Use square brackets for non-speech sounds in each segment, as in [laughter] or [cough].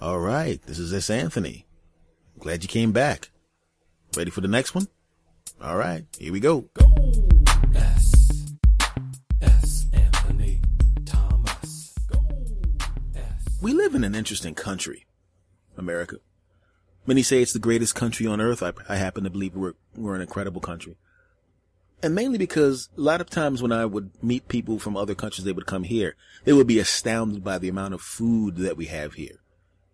All right, this is S. Anthony. Glad you came back. Ready for the next one? All right, here we go. Go! S. S. Anthony Thomas. Go! S. We live in an interesting country, America. Many say it's the greatest country on earth. I, I happen to believe we're, we're an incredible country. And mainly because a lot of times when I would meet people from other countries, they would come here. They would be astounded by the amount of food that we have here.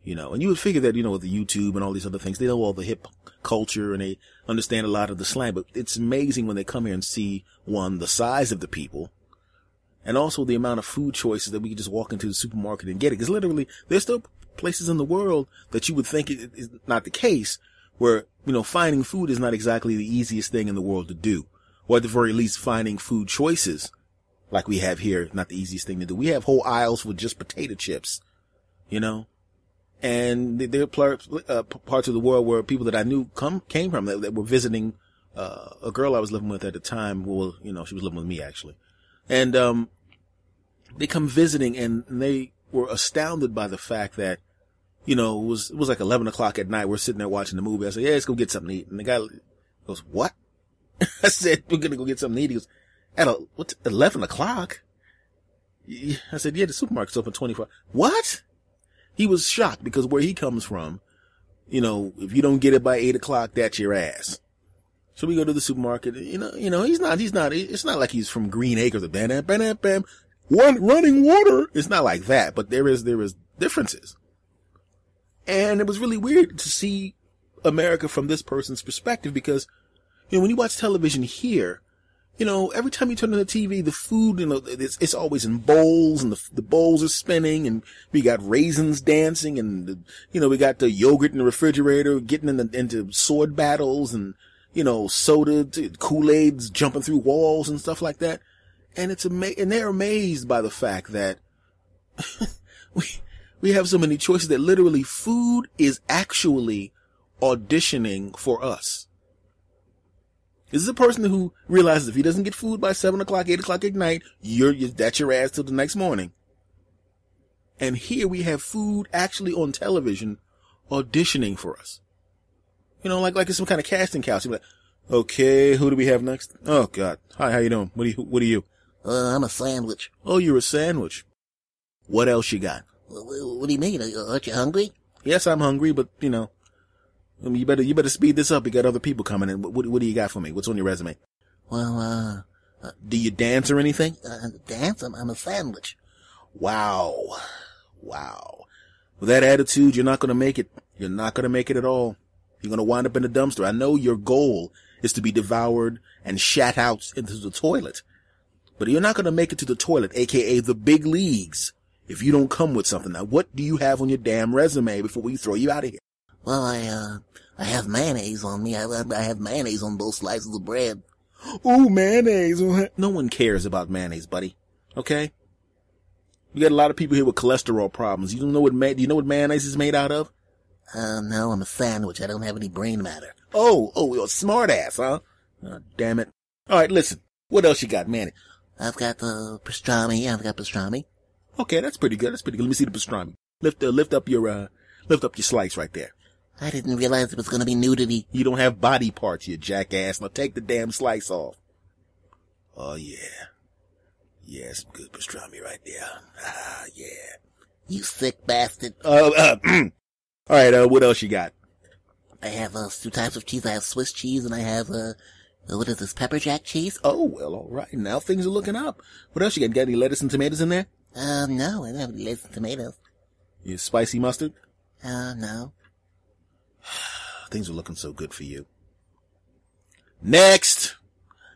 You know, and you would figure that, you know, with the YouTube and all these other things, they know all the hip culture and they understand a lot of the slang, but it's amazing when they come here and see one, the size of the people and also the amount of food choices that we can just walk into the supermarket and get it. Cause literally there's still places in the world that you would think is not the case where, you know, finding food is not exactly the easiest thing in the world to do. Or at the very least finding food choices like we have here, not the easiest thing to do. We have whole aisles with just potato chips, you know? And there are parts, uh, parts of the world where people that I knew come came from that, that were visiting uh, a girl I was living with at the time. Well, you know, she was living with me actually, and um, they come visiting and they were astounded by the fact that you know it was it was like eleven o'clock at night. We're sitting there watching the movie. I said, "Yeah, let's go get something to eat." And the guy goes, "What?" [laughs] I said, "We're gonna go get something to eat." He goes, "At a, what? Eleven o'clock?" I said, "Yeah, the supermarket's open twenty four. What?" He was shocked because where he comes from, you know, if you don't get it by eight o'clock, that's your ass. So we go to the supermarket. You know, you know, he's not, he's not, it's not like he's from Green Acres or bam, bam, bam, bam, one running water. It's not like that, but there is, there is differences. And it was really weird to see America from this person's perspective because, you know, when you watch television here, you know, every time you turn on the TV, the food, you know, it's, it's always in bowls and the, the bowls are spinning and we got raisins dancing and, the, you know, we got the yogurt in the refrigerator getting in the, into sword battles and, you know, soda, Kool-Aid's jumping through walls and stuff like that. And it's amazing, and they're amazed by the fact that [laughs] we, we have so many choices that literally food is actually auditioning for us. This is a person who realizes if he doesn't get food by seven o'clock, eight o'clock at night, you're, you're that's your ass till the next morning. And here we have food actually on television auditioning for us. You know, like, like it's some kind of casting couch. You're like, okay, who do we have next? Oh God. Hi, how you doing? What are you, what are you? Uh, I'm a sandwich. Oh, you're a sandwich. What else you got? What, what do you mean? Aren't you hungry? Yes, I'm hungry, but you know, I mean, you better, you better speed this up. You got other people coming in. What, what, what do you got for me? What's on your resume? Well, uh, uh do you dance or anything? Uh, dance? I'm, I'm a sandwich. Wow. Wow. With that attitude, you're not to make it. You're not to make it at all. You're to wind up in a dumpster. I know your goal is to be devoured and shat out into the toilet, but you're not to make it to the toilet, aka the big leagues, if you don't come with something. Now, what do you have on your damn resume before we throw you out of here? Well, I, uh, I have mayonnaise on me. I, I have mayonnaise on both slices of bread. Ooh, mayonnaise. No one cares about mayonnaise, buddy. Okay? We got a lot of people here with cholesterol problems. You don't know what ma- do you know what mayonnaise is made out of? Uh, no, I'm a sandwich. I don't have any brain matter. Oh, oh, you're a smart ass, huh? Oh, damn it. All right, listen. What else you got, Manny? I've got the pastrami. I've got pastrami. Okay, that's pretty good. That's pretty good. Let me see the pastrami. Lift, uh, lift up your, uh, lift up your slice right there. I didn't realize it was gonna be nudity. You don't have body parts, you jackass. Now take the damn slice off. Oh yeah. Yeah, some good pastrami right there. Ah, yeah. You sick bastard. Uh, uh, [clears throat] all right, uh, what else you got? I have, uh, two types of cheese. I have Swiss cheese and I have, uh, what is this, pepper jack cheese? Oh, well, alright. Now things are looking up. What else you got? Got any lettuce and tomatoes in there? Um, no, I don't have any lettuce and tomatoes. You spicy mustard? Uh, no. [sighs] Things are looking so good for you. Next!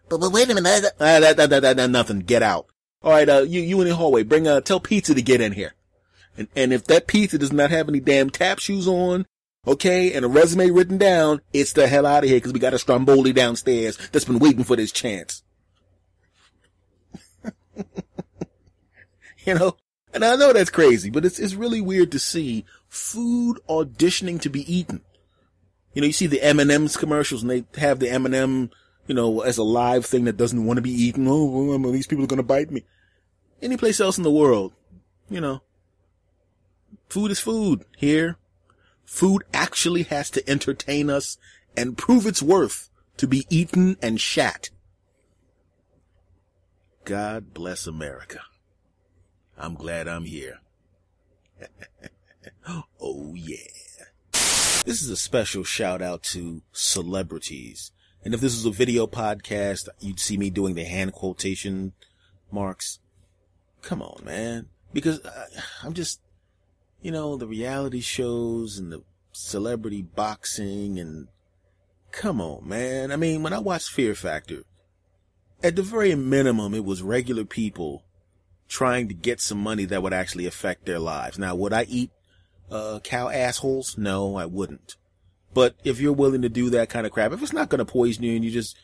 But, but wait a minute. Uh, that, that, that, that, nothing. Get out. Alright, uh, you, you in the hallway. Bring, uh, tell pizza to get in here. And, and if that pizza does not have any damn tap shoes on, okay, and a resume written down, it's the hell out of here because we got a Stromboli downstairs that's been waiting for this chance. [laughs] you know, and I know that's crazy, but it's, it's really weird to see food auditioning to be eaten. You know, you see the M&M's commercials and they have the M&M, you know, as a live thing that doesn't want to be eaten. Oh, these people are going to bite me. Any place else in the world, you know, food is food. Here, Food actually has to entertain us and prove its worth to be eaten and shat. God bless America. I'm glad I'm here. [laughs] oh yeah. This is a special shout out to celebrities. And if this was a video podcast, you'd see me doing the hand quotation marks. Come on, man. Because I, I'm just, you know, the reality shows and the celebrity boxing and come on, man. I mean, when I watched Fear Factor, at the very minimum, it was regular people trying to get some money that would actually affect their lives. Now, would I eat uh, cow assholes? No, I wouldn't. But if you're willing to do that kind of crap, if it's not going to poison you and you're just,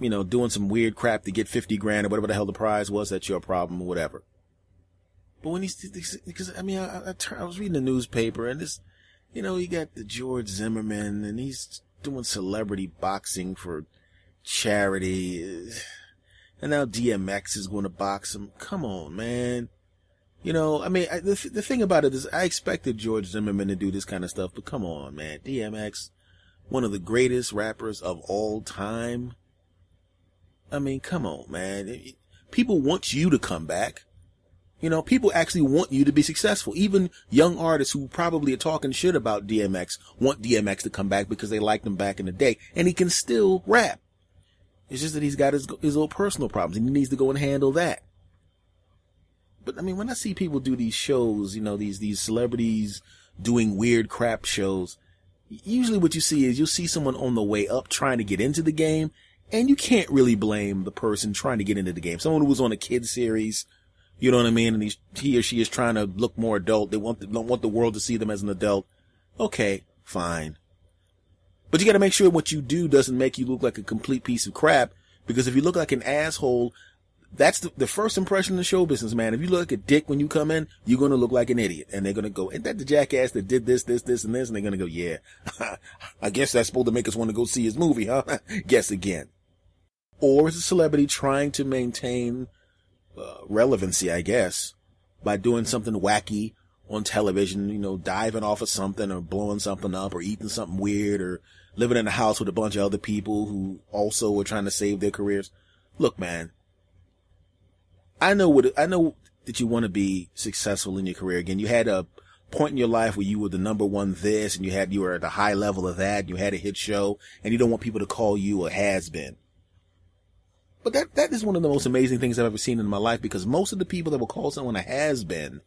you know, doing some weird crap to get 50 grand or whatever the hell the prize was, that's your problem or whatever. But when he's, because I mean, I, I, I was reading the newspaper and this, you know, you got the George Zimmerman and he's doing celebrity boxing for charity. [sighs] And now DMX is going to box him. Come on, man. You know, I mean, I, the, the thing about it is I expected George Zimmerman to do this kind of stuff, but come on, man. DMX, one of the greatest rappers of all time. I mean, come on, man. People want you to come back. You know, people actually want you to be successful. Even young artists who probably are talking shit about DMX want DMX to come back because they liked him back in the day and he can still rap. It's just that he's got his, his own personal problems and he needs to go and handle that. But I mean, when I see people do these shows, you know, these, these celebrities doing weird crap shows, usually what you see is you'll see someone on the way up trying to get into the game and you can't really blame the person trying to get into the game. Someone who was on a kid series, you know what I mean? And he or she is trying to look more adult. They want, the, don't want the world to see them as an adult. Okay, fine. But you gotta make sure what you do doesn't make you look like a complete piece of crap. Because if you look like an asshole, that's the, the first impression the show business, man. If you look at dick when you come in, you're gonna look like an idiot. And they're gonna go, ain't that the jackass that did this, this, this, and this? And they're gonna go, yeah. [laughs] I guess that's supposed to make us want to go see his movie, huh? [laughs] guess again. Or is a celebrity trying to maintain uh, relevancy, I guess, by doing something wacky on television, you know, diving off of something or blowing something up or eating something weird or living in a house with a bunch of other people who also are trying to save their careers. Look, man, I know what, I know that you want to be successful in your career. Again, you had a point in your life where you were the number one this and you had, you were at the high level of that. And you had a hit show and you don't want people to call you a has been. But that, that is one of the most amazing things I've ever seen in my life because most of the people that will call someone a has been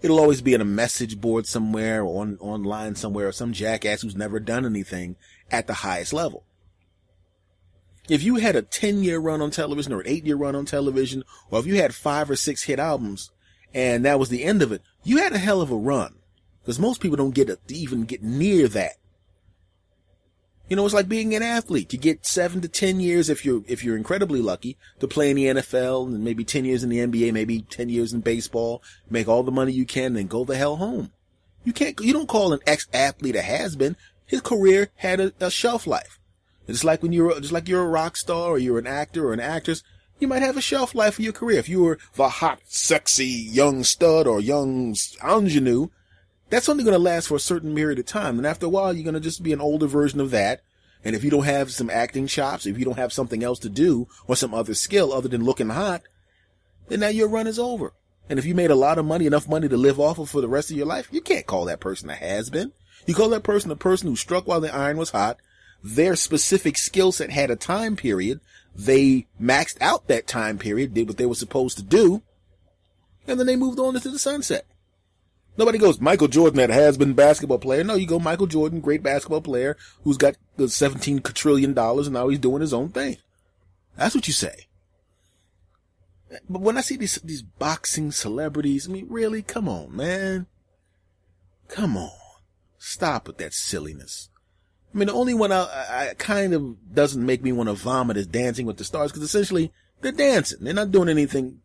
It'll always be in a message board somewhere or on, online somewhere or some jackass who's never done anything at the highest level. If you had a 10 year run on television or an 8 year run on television, or if you had five or six hit albums and that was the end of it, you had a hell of a run. Because most people don't get to even get near that. You know, it's like being an athlete. You get seven to ten years if you're, if you're incredibly lucky to play in the NFL and maybe 10 years in the NBA, maybe 10 years in baseball, make all the money you can, then go the hell home. You can't, you don't call an ex-athlete a has-been. His career had a, a shelf life. It's like when you're, just like you're a rock star or you're an actor or an actress, you might have a shelf life for your career. If you were the hot, sexy young stud or young ingenue, that's only going to last for a certain period of time. And after a while, you're going to just be an older version of that. And if you don't have some acting chops, if you don't have something else to do or some other skill other than looking hot, then now your run is over. And if you made a lot of money, enough money to live off of for the rest of your life, you can't call that person a has-been. You call that person a person who struck while the iron was hot. Their specific skill set had a time period. They maxed out that time period, did what they were supposed to do, and then they moved on into the sunset. Nobody goes, Michael Jordan, that has been basketball player. No, you go Michael Jordan, great basketball player who's got the 17 quadrillion dollars and now he's doing his own thing. That's what you say. But when I see these, these boxing celebrities, I mean, really? Come on, man. Come on. Stop with that silliness. I mean, the only one I, I kind of doesn't make me want to vomit is Dancing with the Stars because essentially they're dancing. They're not doing anything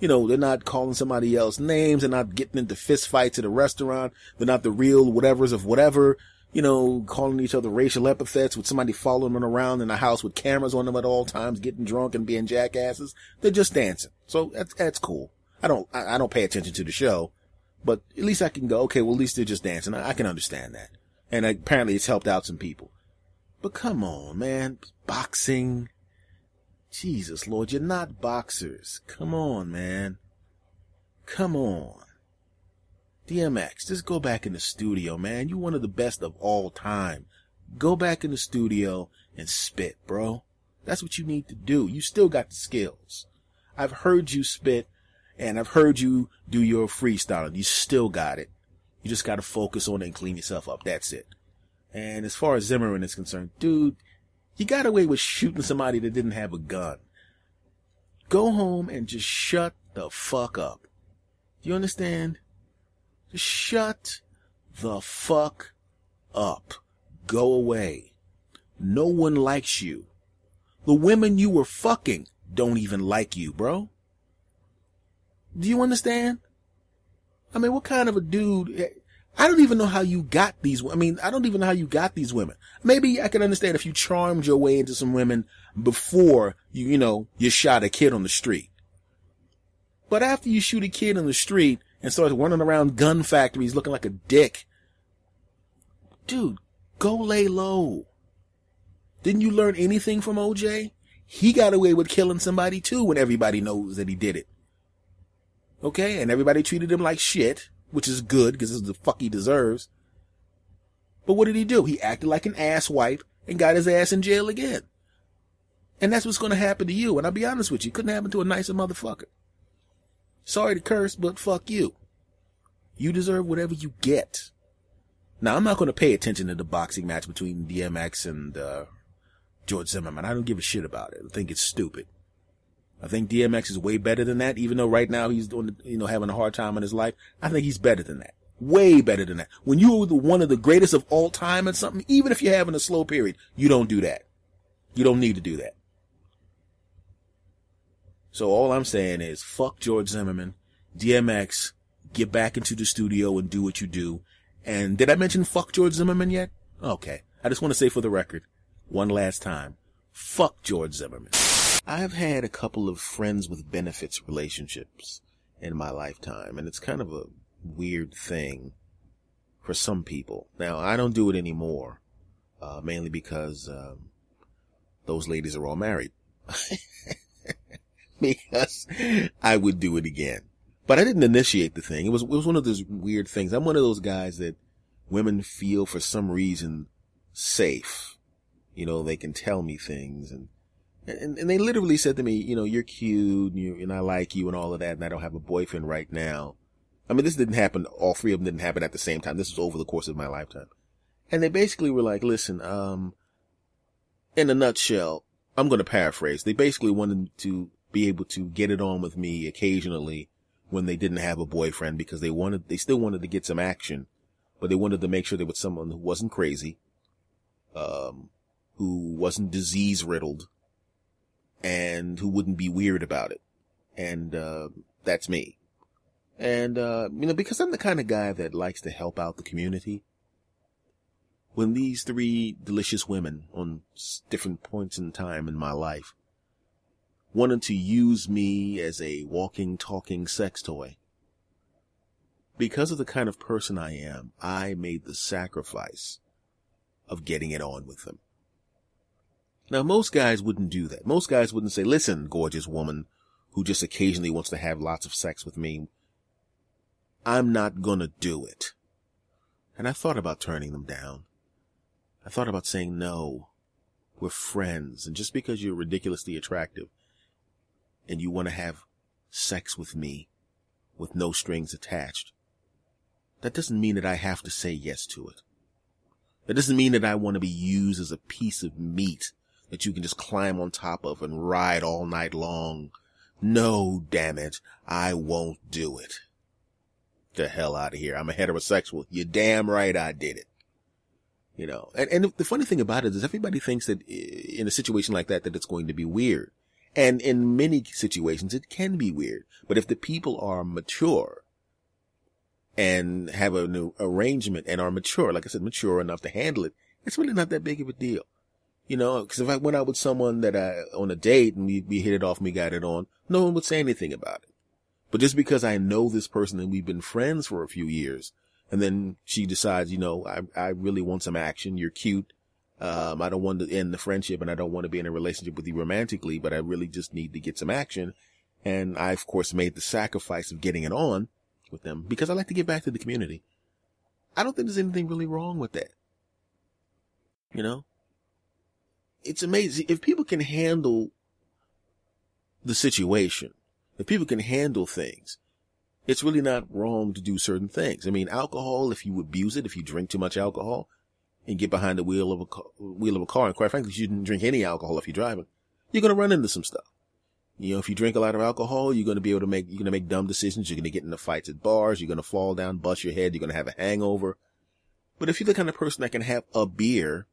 you know, they're not calling somebody else names. They're not getting into fist fights at a restaurant. They're not the real whatevers of whatever, you know, calling each other racial epithets with somebody following them around in a house with cameras on them at all times, getting drunk and being jackasses. They're just dancing. So that's, that's cool. I don't, I, I don't pay attention to the show, but at least I can go, okay, well, at least they're just dancing. I, I can understand that. And apparently it's helped out some people. But come on, man. Boxing. Jesus Lord, you're not boxers. Come on, man. Come on. DMX, just go back in the studio, man. You're one of the best of all time. Go back in the studio and spit, bro. That's what you need to do. You still got the skills. I've heard you spit and I've heard you do your freestyling. You still got it. You just got to focus on it and clean yourself up. That's it. And as far as Zimmerman is concerned, dude, you got away with shooting somebody that didn't have a gun. Go home and just shut the fuck up. Do you understand? Just shut the fuck up. Go away. No one likes you. The women you were fucking don't even like you, bro. Do you understand? I mean, what kind of a dude? Eh, I don't even know how you got these. I mean, I don't even know how you got these women. Maybe I can understand if you charmed your way into some women before you, you know, you shot a kid on the street. But after you shoot a kid on the street and start running around gun factories looking like a dick, dude, go lay low. Didn't you learn anything from OJ? He got away with killing somebody too when everybody knows that he did it. Okay, and everybody treated him like shit, which is good because this is the fuck he deserves. But what did he do? He acted like an asswipe and got his ass in jail again. And that's what's going to happen to you. And I'll be honest with you, couldn't happen to a nicer motherfucker. Sorry to curse, but fuck you. You deserve whatever you get. Now, I'm not going to pay attention to the boxing match between DMX and uh, George Zimmerman. I don't give a shit about it. I think it's stupid. I think DMX is way better than that. Even though right now he's doing, you know, having a hard time in his life, I think he's better than that. Way better than that. When you're the, one of the greatest of all time at something, even if you're having a slow period, you don't do that. You don't need to do that. So all I'm saying is fuck George Zimmerman, DMX, get back into the studio and do what you do. And did I mention fuck George Zimmerman yet? Okay. I just want to say for the record, one last time, fuck George Zimmerman. I've had a couple of friends with benefits relationships in my lifetime, and it's kind of a weird thing for some people. Now, I don't do it anymore, uh, mainly because, um, those ladies are all married. [laughs] because I would do it again. But I didn't initiate the thing. It was, it was one of those weird things. I'm one of those guys that women feel for some reason safe. You know, they can tell me things and, and, and they literally said to me, you know, you're cute and, you, and I like you and all of that and I don't have a boyfriend right now. I mean, this didn't happen, all three of them didn't happen at the same time. This was over the course of my lifetime. And they basically were like, listen, um, in a nutshell, I'm going to paraphrase. They basically wanted to be able to get it on with me occasionally when they didn't have a boyfriend because they wanted, they still wanted to get some action, but they wanted to make sure they were someone who wasn't crazy, um, who wasn't disease riddled and who wouldn't be weird about it. And, uh, that's me. And, uh, you know, because I'm the kind of guy that likes to help out the community. When these three delicious women on different points in time in my life wanted to use me as a walking, talking sex toy, because of the kind of person I am, I made the sacrifice of getting it on with them. Now, most guys wouldn't do that. Most guys wouldn't say, listen, gorgeous woman who just occasionally wants to have lots of sex with me. I'm not gonna do it. And I thought about turning them down. I thought about saying no. We're friends. And just because you're ridiculously attractive and you want to have sex with me with no strings attached, that doesn't mean that I have to say yes to it. That doesn't mean that I want to be used as a piece of meat that you can just climb on top of and ride all night long. No, damn it. I won't do it. The hell out of here. I'm a heterosexual. You're damn right I did it. You know, and, and the funny thing about it is everybody thinks that in a situation like that, that it's going to be weird. And in many situations, it can be weird. But if the people are mature and have an arrangement and are mature, like I said, mature enough to handle it, it's really not that big of a deal. You know, cause if I went out with someone that I, on a date and we, we hit it off and we got it on, no one would say anything about it. But just because I know this person and we've been friends for a few years And then she decides, you know, I, I really want some action. You're cute. Um, I don't want to end the friendship and I don't want to be in a relationship with you romantically, but I really just need to get some action. And I, of course, made the sacrifice of getting it on with them because I like to give back to the community. I don't think there's anything really wrong with that. You know, it's amazing if people can handle the situation, if people can handle things, it's really not wrong to do certain things. I mean, alcohol, if you abuse it, if you drink too much alcohol and get behind the wheel of a car, wheel of a car, and quite frankly, you shouldn't drink any alcohol if you're driving, you're going to run into some stuff. You know, if you drink a lot of alcohol, you're going to be able to make, you're going to make dumb decisions. You're going to get into fights at bars. You're going to fall down, bust your head. You're going to have a hangover. But if you're the kind of person that can have a beer,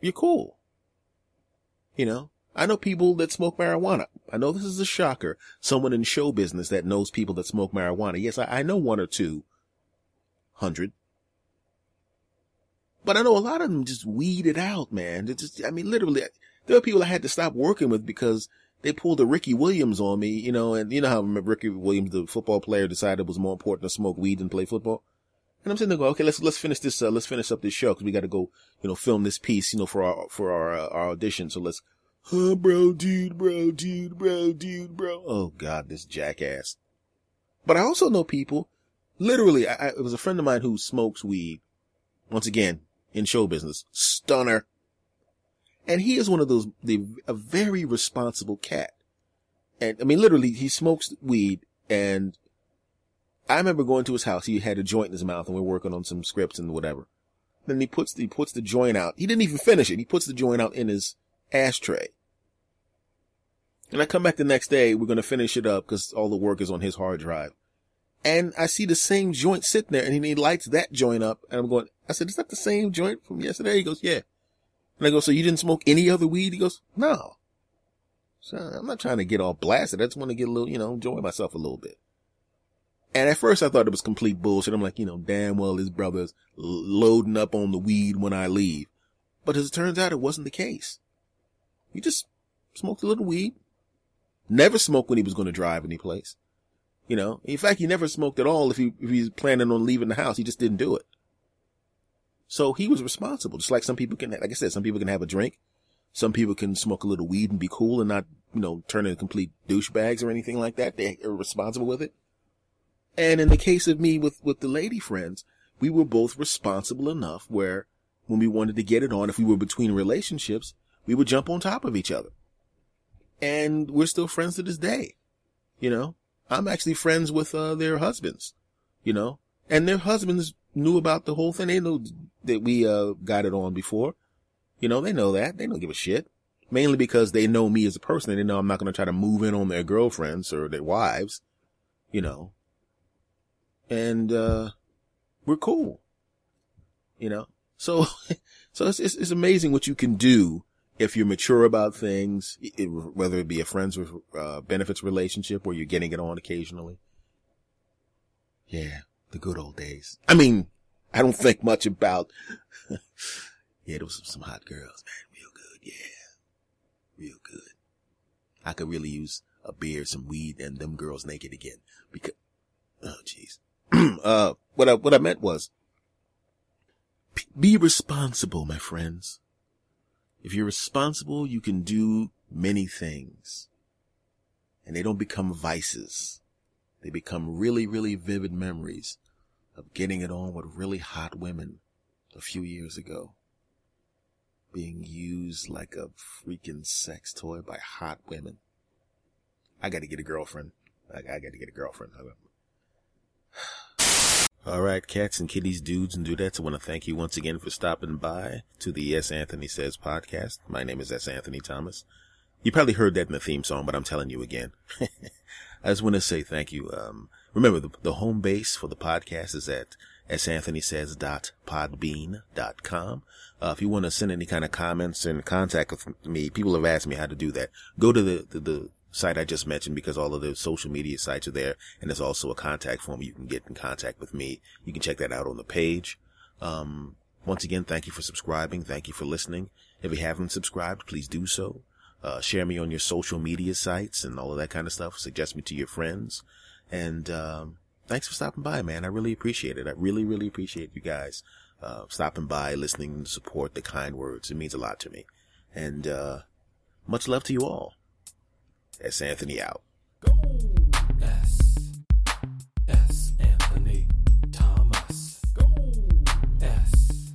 you're cool. You know, I know people that smoke marijuana. I know this is a shocker. Someone in show business that knows people that smoke marijuana. Yes, I, I know one or two hundred. But I know a lot of them just weed it out, man. It just, I mean, literally, there are people I had to stop working with because they pulled a Ricky Williams on me, you know, and you know how Ricky Williams, the football player, decided it was more important to smoke weed than play football. And I'm sitting there going, okay, let's, let's finish this, uh, let's finish up this show because we got to go, you know, film this piece, you know, for our, for our, uh, our audition. So let's, huh, bro, dude, bro, dude, bro, dude, bro. Oh God, this jackass. But I also know people, literally, I, I, it was a friend of mine who smokes weed. Once again, in show business, stunner. And he is one of those, the, a very responsible cat. And I mean, literally, he smokes weed and I remember going to his house. He had a joint in his mouth and we are working on some scripts and whatever. Then he puts, he puts the joint out. He didn't even finish it. He puts the joint out in his ashtray. And I come back the next day. We're going to finish it up because all the work is on his hard drive. And I see the same joint sitting there and he lights that joint up. And I'm going, I said, is that the same joint from yesterday? He goes, yeah. And I go, so you didn't smoke any other weed? He goes, no. So I'm not trying to get all blasted. I just want to get a little, you know, enjoy myself a little bit. And at first I thought it was complete bullshit. I'm like, you know, damn well his brother's loading up on the weed when I leave. But as it turns out, it wasn't the case. He just smoked a little weed. Never smoked when he was going to drive any place. You know, in fact, he never smoked at all if he, if he's planning on leaving the house. He just didn't do it. So he was responsible. Just like some people can, like I said, some people can have a drink. Some people can smoke a little weed and be cool and not, you know, turn into complete douchebags or anything like that. They are responsible with it. And in the case of me with, with the lady friends, we were both responsible enough where when we wanted to get it on, if we were between relationships, we would jump on top of each other. And we're still friends to this day. You know, I'm actually friends with, uh, their husbands, you know, and their husbands knew about the whole thing. They knew that we, uh, got it on before. You know, they know that. They don't give a shit. Mainly because they know me as a person they know I'm not going to try to move in on their girlfriends or their wives, you know and uh, we're cool. You know, so [laughs] so it's, it's, it's amazing what you can do if you're mature about things, it, whether it be a friends with uh, benefits relationship or you're getting it on occasionally. Yeah, the good old days. I mean, I don't think much about. [laughs] yeah, there those some hot girls, man, real good. Yeah, real good. I could really use a beer, some weed, and them girls naked again. Because, oh jeez. [clears throat] uh, what I, what I meant was, be responsible, my friends. If you're responsible, you can do many things. And they don't become vices. They become really, really vivid memories of getting it on with really hot women a few years ago. Being used like a freaking sex toy by hot women. I gotta get a girlfriend. I, I gotta get a girlfriend. All right, cats and kitties, dudes and dudettes, I want to thank you once again for stopping by to the S. Anthony Says podcast. My name is S. Anthony Thomas. You probably heard that in the theme song, but I'm telling you again. [laughs] I just want to say thank you. Um, remember the, the home base for the podcast is at santhonysays.podbean.com. Uh, if you want to send any kind of comments and contact with me, people have asked me how to do that. Go to the, the, the site I just mentioned because all of the social media sites are there and there's also a contact form you can get in contact with me. You can check that out on the page. Um, once again, thank you for subscribing. Thank you for listening. If you haven't subscribed, please do so. Uh, share me on your social media sites and all of that kind of stuff. Suggest me to your friends and, um, thanks for stopping by, man. I really appreciate it. I really, really appreciate you guys uh, stopping by, listening, support, the kind words. It means a lot to me. And uh, much love to you all. S. Anthony out. S. S. Anthony Thomas. Go. S.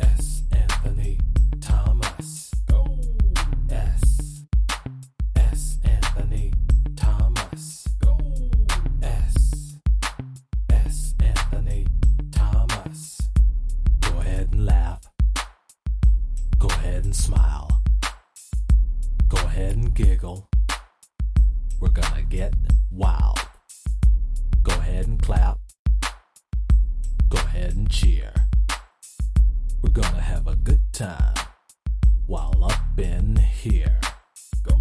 S. Anthony Thomas. Go. S. S. Anthony Thomas. Go. S. S. Anthony Thomas. Go ahead and laugh. Go ahead and smile. Go ahead and giggle. We're gonna get wild. Go ahead and clap. Go ahead and cheer. We're gonna have a good time while up in here. Go!